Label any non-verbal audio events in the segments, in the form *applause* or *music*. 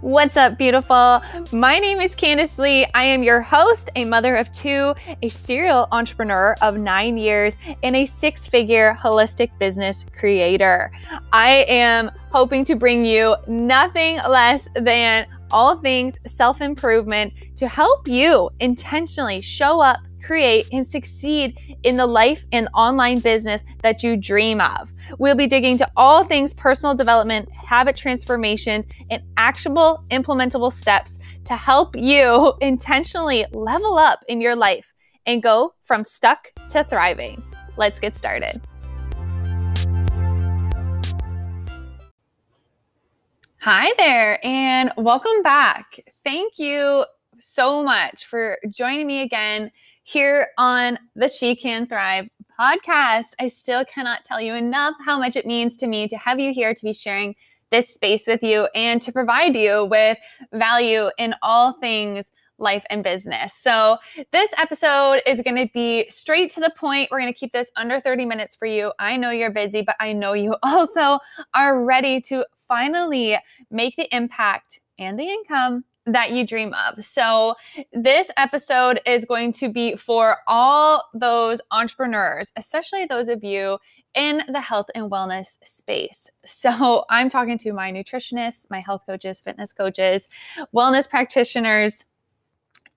What's up, beautiful? My name is Kandice Lea. I am your host, a mother of two, a serial entrepreneur of nine years, and a six figure holistic business creator. I am hoping to bring you nothing less than all things self improvement to help you intentionally show up create, and succeed in the life and online business that you dream of. We'll be digging to all things personal development, habit transformations, and actionable, implementable steps to help you *laughs* intentionally level up in your life and go from stuck to thriving. Let's get started. Hi there, and welcome back. Thank you so much for joining me again here on the She Can Thrive podcast. I still cannot tell you enough how much it means to me to have you here to be sharing this space with you and to provide you with value in all things life and business. So, this episode is going to be straight to the point. We're going to keep this under 30 minutes for you. I know you're busy, but I know you *laughs* also are ready to finally make the impact and the income that you dream of. So, this episode is going to be for all those entrepreneurs, especially those of you in the health and wellness space. So, I'm talking to my nutritionists, my health coaches, fitness coaches, wellness practitioners,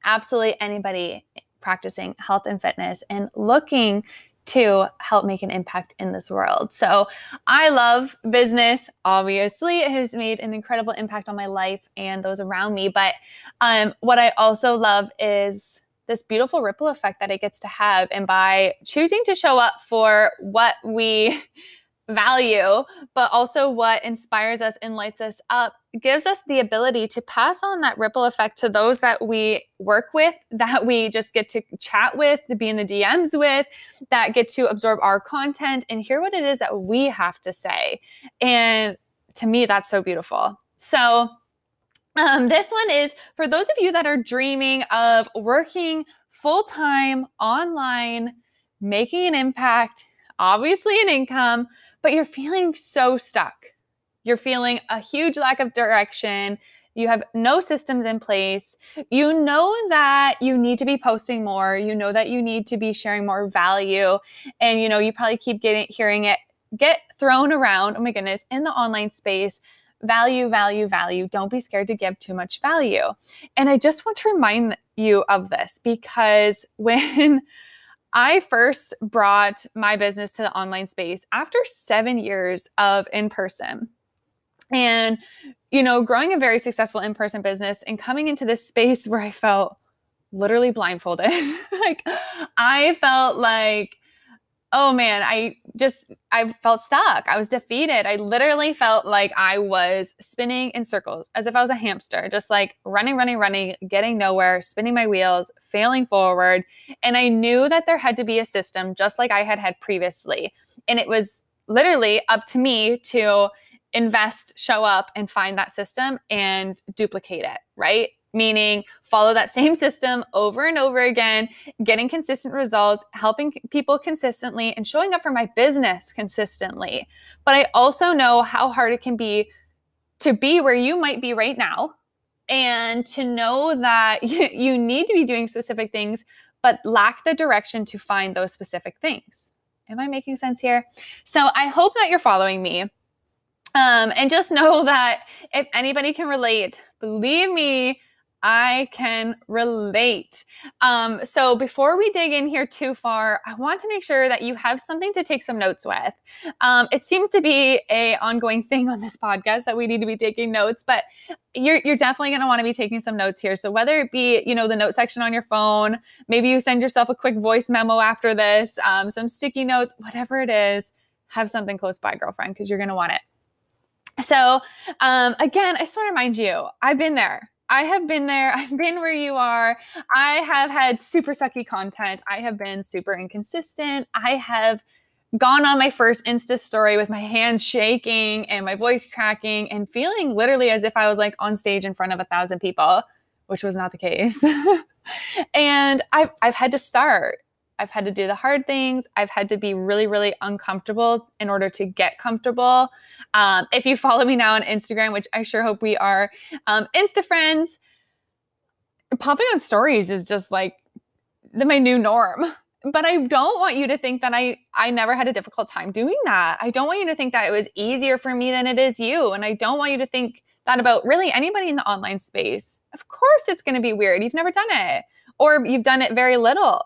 absolutely anybody practicing health and fitness and looking to help make an impact in this world. So I love business. Obviously, it has made an incredible impact on my life and those around me. But um, what I also love is this beautiful ripple effect that it gets to have. And by choosing to show up for what we value, but also what inspires us and lights us up, gives us the ability to pass on that ripple effect to those that we work with, *laughs* that we just get to chat with, to be in the DMs with, that get to absorb our content and hear what it is that we have to say. And to me, that's so beautiful. So, um, this one is for those of you that are dreaming of working full time online, making an impact, obviously an income, but you're feeling so stuck. You're feeling a huge lack of direction. You have no systems in place. You know that you need to be posting more. You know that you need to be sharing more value. And you know, you probably keep getting hearing it get thrown around. Oh my goodness, in the online space. Value, value, value. Don't be scared to give too much value. And I just want to remind you of this because *laughs* when I first brought my business to the online space after seven years of in person. And, you know, growing a very successful in person business and coming into this space where I felt literally blindfolded. *laughs* like, I felt like oh man, I just I felt stuck. I was defeated. I literally felt like I was spinning in circles as if I was a hamster, just like running, running, running, getting nowhere, spinning my wheels, failing forward. And I knew that there had to be a system just like I had had previously. And it was literally up to me to invest, show up and find that system and duplicate it, right? Meaning follow that same system over and over again, getting consistent results, helping people consistently, and showing up for my business consistently. But I also know how hard it can be to be where you might be right now and to know that *laughs* you need to be doing specific things, but lack the direction to find those specific things. Am I making sense here? So I hope that you're following me. Um, and just *laughs* know that if anybody can relate, believe me, I can relate. Um, so before we dig in here too far, I want to make sure that you have something to take some notes with. Um, it seems to be a ongoing thing on this podcast that we need to be taking notes, but you're you're definitely going to want to be taking some notes here. So whether it be you know the note section on your phone, maybe you send yourself a quick voice memo after this, um, some sticky notes, whatever it is, have something close by, girlfriend, because you're going to want it. So, um, again, I just want to remind you, I've been there. I have been there. *laughs* I've been where you are. I have had super sucky content. I have been super inconsistent. I have gone on my first Insta story with my hands shaking and my voice cracking and feeling literally as if I was like on stage in front of a thousand people, which was not the case. *laughs* and I've, I've had to start. I've had to do the hard things. I've had to be really, really uncomfortable in order to get comfortable. Um, if you follow me now on Instagram, which I sure hope we are, um, Insta friends, popping on stories is just like the, my new norm. *laughs* But I don't want you to think that I I never had a difficult time doing that. I don't want you to think that it was easier for me than it is you, and I don't want you to think that about really anybody in the online space. Of course, it's going to be weird. You've never done it, or you've done it very little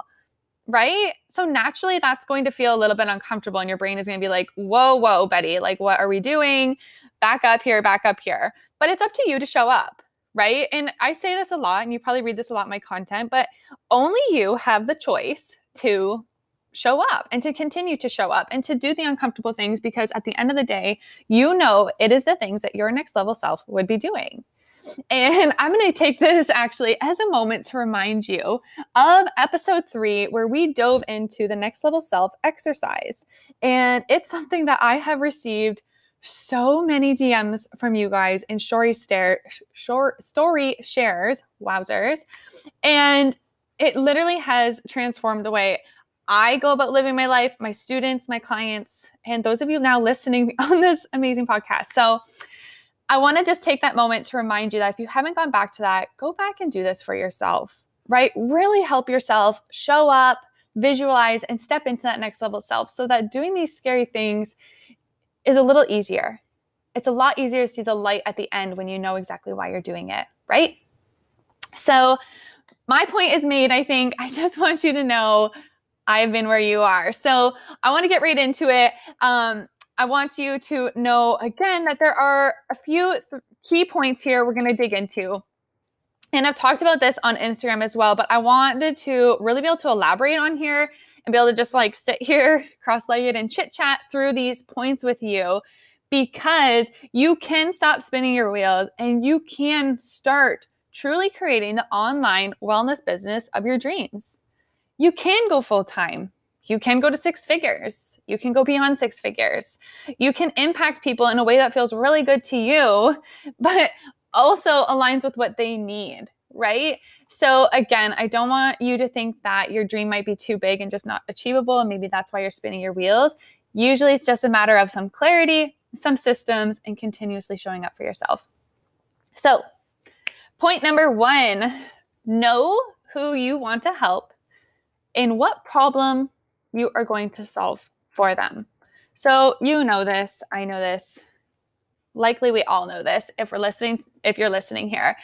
right? So naturally, that's going to feel a little bit uncomfortable, and your brain is going to be like, whoa, whoa, Betty, like, what are we doing? Back up here, back up here. But it's up to you to show up, right? And I say this a lot, and you probably read this a lot in my content, but only you have the choice to show up and to continue to show up and to do the uncomfortable things because at the end of the day, you know it is the things that your next level self would be doing. And I'm going to take this actually as a moment to remind you of episode three, where we dove into the next level self exercise. And it's something that I have received so many DMs from you guys in story, stare, short story shares, wowzers. And it literally has transformed the way I go about living my life, my students, my clients, and those of you now listening *laughs* on this amazing podcast. So, I want to just take that moment to remind you that if you haven't gone back to that, go back and do this for yourself, right? Really help yourself show up, visualize, and step into that next level self so that doing these scary things is a little easier. It's a lot easier to see the light at the end when you know exactly why you're doing it, right? So, my point is made. I think *laughs* I just want you to know I've been where you are. So, I want to get right into it. Um, I want you to know again that there are a few th- key points here we're going to dig into. And I've talked about this on Instagram as well, but I wanted to really be able to elaborate on here and be able to just like sit here *laughs* cross legged and chit chat through these points with you because you can stop spinning your wheels and you can start truly creating the online wellness business of your dreams. You can go full time. You can go to six figures. You can go beyond six figures. You can impact people in a way that feels really good to you, *laughs* but also aligns with what they need, right? So, again, I don't want you to think that your dream might be too big and just not achievable. And maybe that's why you're spinning your wheels. Usually, it's just a matter of some clarity, some systems, and continuously showing up for yourself. So, point number one know who you want to help and what problem you are going to solve for them. So you know this, I know this. Likely we all know this if we're listening if you're listening here.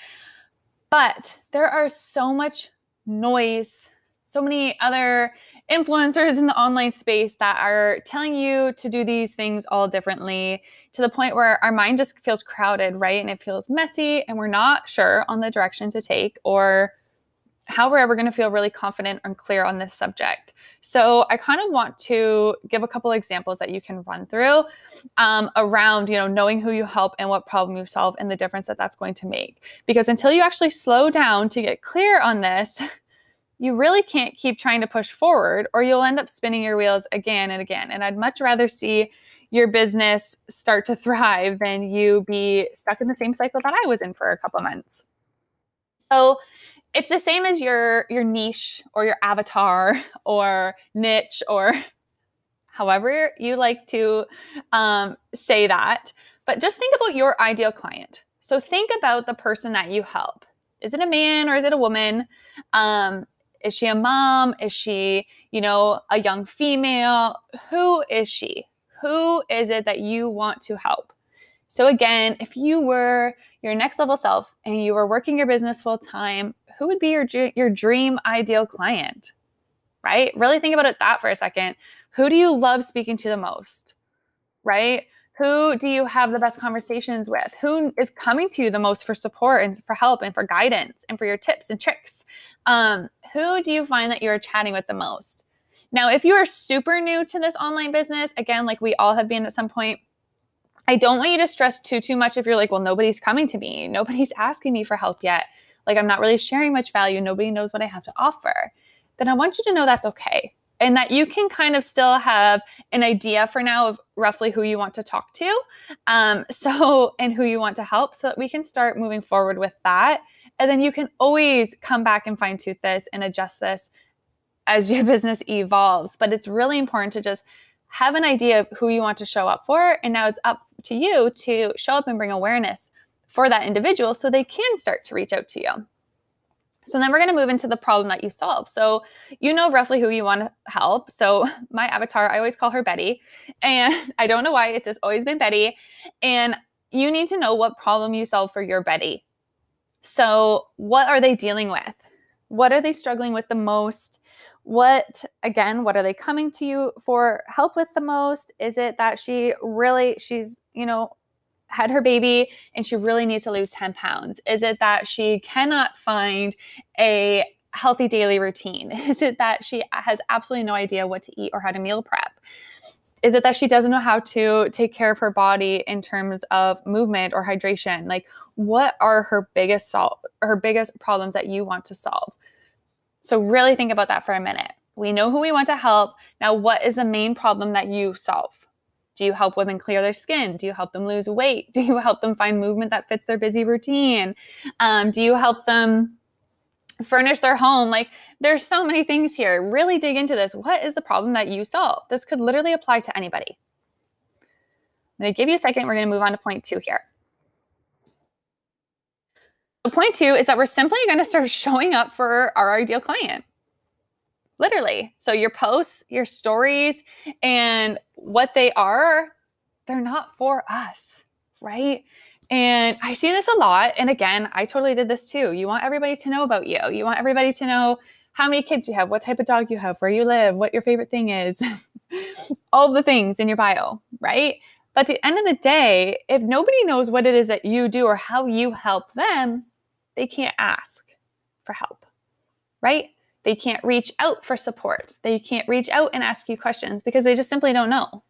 But there are so much noise, so many other influencers in the online space that are telling you to do these things all differently to the point where our mind just feels crowded, right? And it feels messy and we're not sure on the direction to take or how we're ever going to feel really confident and clear on this subject. So I kind of want to give a couple examples that you can run through um, around, you know, knowing who you help and what problem you solve and the difference that that's going to make. Because until you actually slow down to get clear on this, *laughs* you really can't keep trying to push forward or you'll end up spinning your wheels again and again. And I'd much rather see your business start to *laughs* thrive than you be stuck in the same cycle that I was in for a couple months. So, it's the same as your your niche or your avatar *laughs* or niche or *laughs* however you like to um, say that. But just think about your ideal client. So think about the person that you help. Is it a man or is it a woman? Um, is she a mom? Is she you know a young female? Who is she? Who is it that you want to help? So again if you were your next level self and you were working your business full time who would be your your dream ideal client? Right? Really think about it that for a second. Who do you love speaking to the most? Right? Who do you have the best conversations with? Who is coming to you the most for support and for help and for guidance and for your tips and tricks? Um, who do you find that you're chatting with the most? Now, if you are super new to this online business, again, like we all have been at some point, I don't want you to stress too too much if you're like, well, nobody's coming to me, nobody's *laughs* asking me for help yet like I'm not really sharing much value, nobody knows what I have to offer, then I want you to know that's okay. And that you can kind of still have an idea for now of roughly who you want to talk to. Um, *laughs* so, and who you want to help so that we can start moving forward with that. And then you can always come back and fine tooth this and adjust this as your *laughs* business evolves. But it's really important to just have an idea of who you want to show up for. And now it's up to you to show up and bring awareness for that individual so they can start to reach out to you. So then we're going to move into the problem that you solve. So you know roughly who you want to help. So *laughs* my avatar, I always call her Betty. And *laughs* I don't know why, it's just always been Betty. And you need to know what problem you solve for your Betty. So what are they dealing with? What are they struggling with the most? What, again, what are they coming to you for help with the most? Is it that she really, she's, you know, had her baby and she really needs to lose 10 pounds? Is it that she cannot find a healthy daily routine? *laughs* Is it that she has absolutely no idea what to eat or how to meal prep? Is it that she doesn't know how to take care of her body in terms of movement or hydration? Like, what are her biggest sol- her biggest problems that you want to solve? So really think about that for a minute. We know who we want to help. Now, what is the main problem that you solve? Do you help women clear their skin? Do you help them lose weight? *laughs* Do you help them find movement that fits their busy routine? Um, do you help them furnish their home? Like, there's so many things here. Really dig into this. What is the problem that you solve? This could literally apply to anybody. I'm going to give you a second. We're going to move on to point two here. Point two is that we're simply going to start *laughs* showing up for our ideal client. Literally. So your posts, your stories, and what they are, they're not for us, right? And I see this a lot. And again, I totally did this too. You want everybody to know about you. You want everybody to know how many kids you have, what type of dog you have, where you live, what your favorite thing is, *laughs* all the things in your bio, right? But at the end of the day, if nobody knows what it is that you do or how you help them, they can't ask for help, right? They can't reach out for support. They can't reach out and ask you questions because they just simply don't know.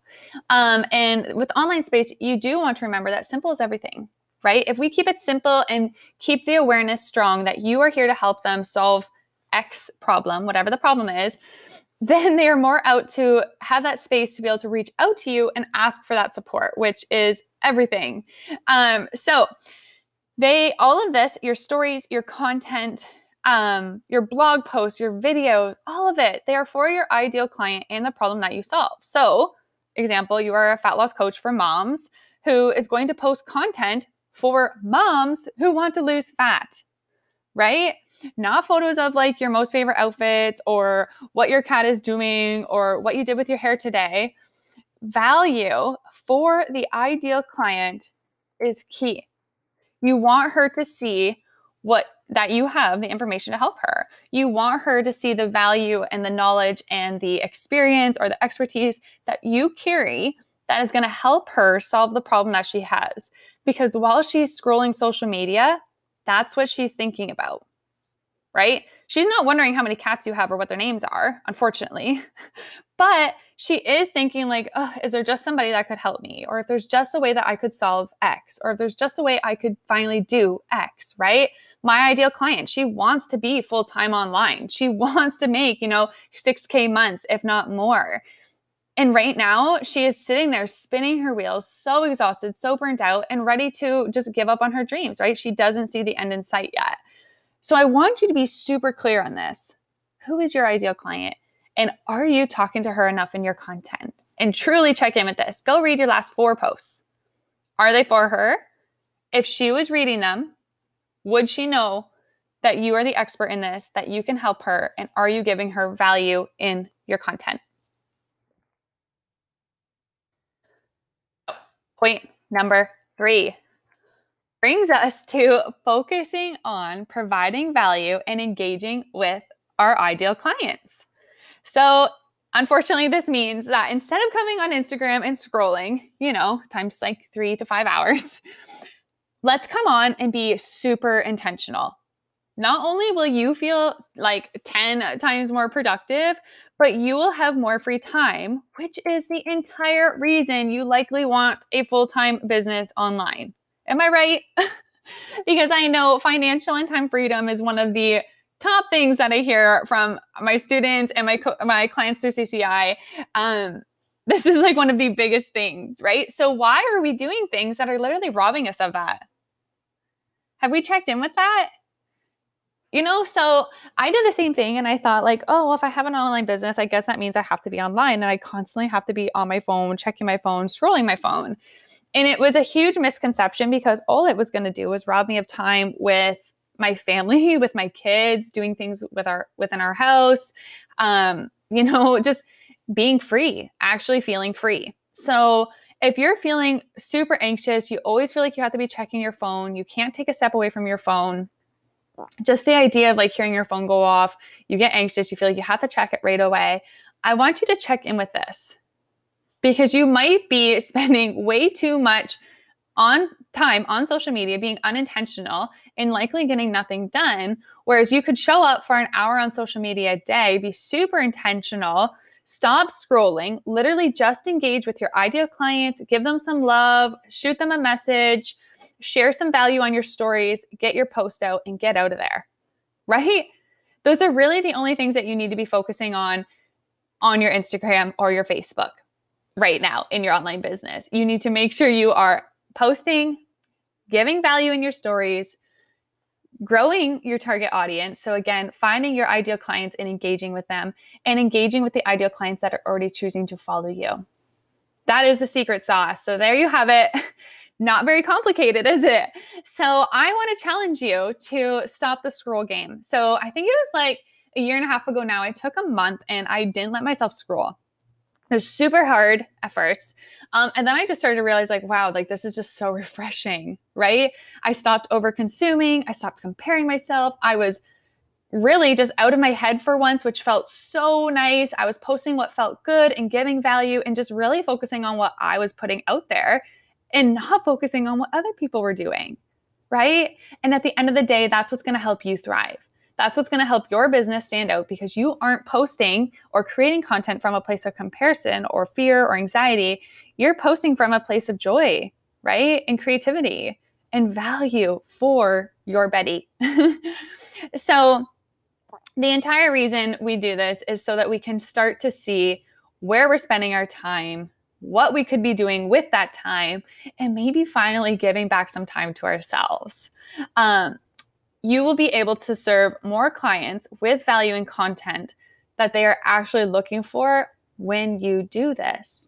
Um, and with online space, you do want to remember that simple is everything, right? If we keep it simple and keep the awareness strong that you are here to help them solve X problem, whatever the problem is, *laughs* then they are more out to have that space to be able to reach out to you and ask for that support, which is everything. Um, so, they all of this, your stories, your content, um, your blog posts, your videos, all of it, they are for your ideal client and the problem that you solve. So, example, you are a fat loss coach for moms who is going to post content for moms who want to lose fat, right? Not photos of like your most favorite outfits or what your cat is doing or what you did with your hair today. Value for the ideal client is key. You want her to see what that you have the information to help her. You want her to see the value and the knowledge and the experience or the expertise that you carry that is going to help her solve the problem that she has. Because while she's scrolling social media, that's what she's thinking about, right? She's not wondering how many cats you have or what their names are, unfortunately. *laughs* but she is thinking like, oh, is there just somebody that could help me? Or if there's just a way that I could solve X, or if there's just a way I could finally do X, right? My ideal client. She wants to be full time online. She *laughs* wants to make, you know, 6K months, if not more. And right now, she is sitting there spinning her wheels, so exhausted, so burnt out, and ready to just give up on her dreams, right? She doesn't see the end in sight yet. So I want you to be super clear on this. Who is your ideal client? And are you talking to her enough in your content? And truly check in with this. Go read your last four posts. Are they for her? If she was reading them, would she know that you are the expert in this, that you can help her, and are you giving her value in your content? Point number three brings us to focusing on providing value and engaging with our ideal clients. So, unfortunately, this means that instead of coming on Instagram and scrolling, you know, times like three to five hours, let's come on and be super intentional. Not only will you feel like 10 times more productive, but you will have more free time, which is the entire reason you likely want a full time business online. Am I right? *laughs* because I know financial and time freedom is one of the top things that I hear from my students and my co- my clients through CCI. Um, this is like one of the biggest things, right? So why are we doing things that are literally robbing us of that? Have we checked in with that? you know, so I did the same thing and I thought, like, oh, well, if I have an online business, I guess that means I have to be online and I constantly have to be on my phone, checking my phone, scrolling my phone. And it was a huge misconception because all it was going to do was rob me of time with my family, *laughs* with my kids, doing things with our within our house, um, you know, just being free, actually feeling free. So if you're feeling super anxious, you always feel like you have to be checking your phone, you can't take a step away from your phone just the idea of like hearing your phone go off, you get anxious, you feel like you have to check it right away. I want you to check in with this because you might be *laughs* spending way too much on time on social media being unintentional and likely getting nothing done whereas you could show up for an hour on social media a day be super intentional stop scrolling literally just engage with your ideal clients give them some love shoot them a message share some value on your stories, get your post out, and get out of there, *laughs* right? Those are really the only things that you need to be focusing on on your Instagram or your Facebook right now in your online business. You need to make sure you are posting, giving value in your stories, growing your target audience. So, again, finding your ideal clients and engaging with them, and engaging with the ideal clients that are already choosing to follow you. That is the secret sauce. So, there you have it. *laughs* Not very complicated, is it? So I want to challenge you to stop the scroll game. So I think it was like a year and a half ago now. I took a month and I didn't let myself scroll. It was super hard at first. Um, and then I just started to realize, like, wow, like this is just so *laughs* refreshing, right? I stopped over consuming. I stopped comparing myself. I was really just out of my head for once, which felt so nice. I was posting what felt good and giving value and just really focusing on what I was putting out there and not focusing on what other people were doing, right? And at the end of the day, that's what's going to help you thrive. That's what's going to help your business stand out because you aren't posting or creating content from a place of comparison or fear or anxiety. You're posting from a place of joy, right? And creativity and value for your Betty. *laughs* so, the entire reason we do this is so that we can start to see where we're spending our time, what we could be doing with that time, and maybe finally giving back some time to ourselves. Um, you will be able to serve more clients with value and content that they are actually looking for when you do this,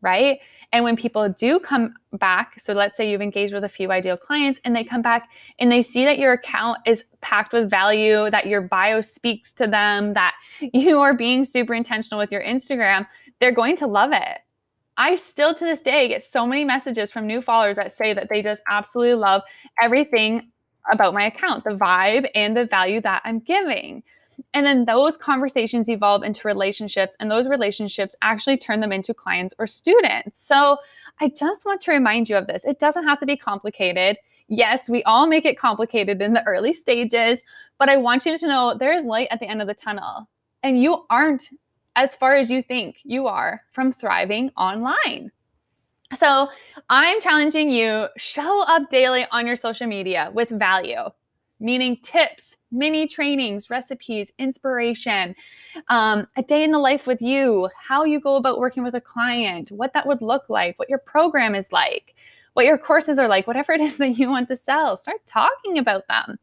right? And when people do come back, so let's say you've engaged with a few ideal clients and they come back and they see that your account is packed with value, that your bio speaks to them, that *laughs* you are being super intentional with your Instagram, they're going to love it. I still to this day get so many messages from new followers that say that they just absolutely love everything about my account, the vibe and the value that I'm giving. And then those conversations evolve into relationships, and those relationships actually turn them into clients or students. So I just want to remind you of this. It doesn't have to be complicated. Yes, we all make it complicated in the early stages, but I want you to know there is light at the end of the tunnel. And you aren't as far as you think you are from thriving online. So, I'm challenging you show up daily on your social media with value, meaning tips, mini trainings, recipes, inspiration, um, a day in the life with you, how you go about working with a client, what that would look like, what your program is like, what your courses are like, whatever it is that you want to sell. Start talking about them.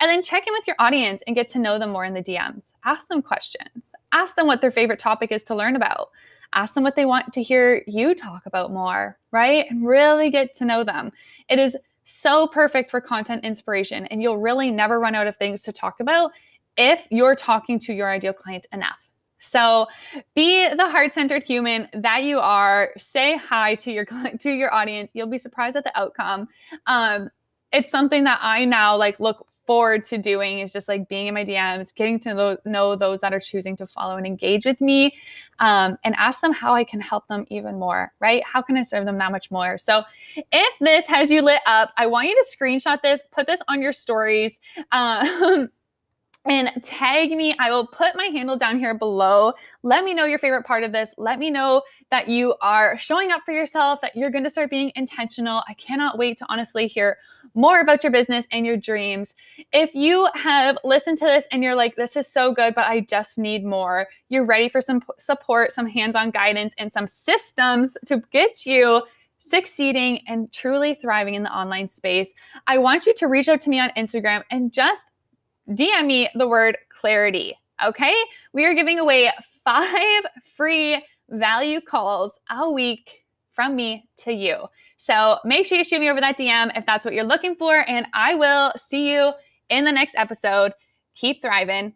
And then check in with your audience and get to know them more in the DMs. Ask them questions. Ask them what their favorite topic is to learn about. Ask them what they want to hear you talk about more, right? And really get to know them. It is so perfect for content inspiration, and you'll really never run out of things to talk about if you're talking to your ideal client enough. So be the heart-centered human that you are. Say hi to your to your audience. You'll be surprised at the outcome. Um, it's something that I now like look forward to doing is just like being in my DMs, getting to know those that are choosing to follow and engage with me, um, and ask them how I can help them even more, right? How can I serve them that much more? So, if this has you lit up, I want you to screenshot this, put this on your stories. Um, *laughs* and tag me. I will put my handle down here below. Let me know your favorite part of this. Let me know that you are showing up for yourself, that you're going to start being intentional. I cannot wait to honestly hear more about your business and your dreams. If you have listened to this and you're like, this is so good, but I just need more, you're ready for some support, some hands on guidance, and some systems to get you succeeding and truly thriving in the online space, I want you to reach out to me on Instagram and just DM me the word clarity. Okay. We are giving away five free value calls a week from me to you. So make sure you shoot me over that DM if that's what you're looking for. And I will see you in the next episode. Keep thriving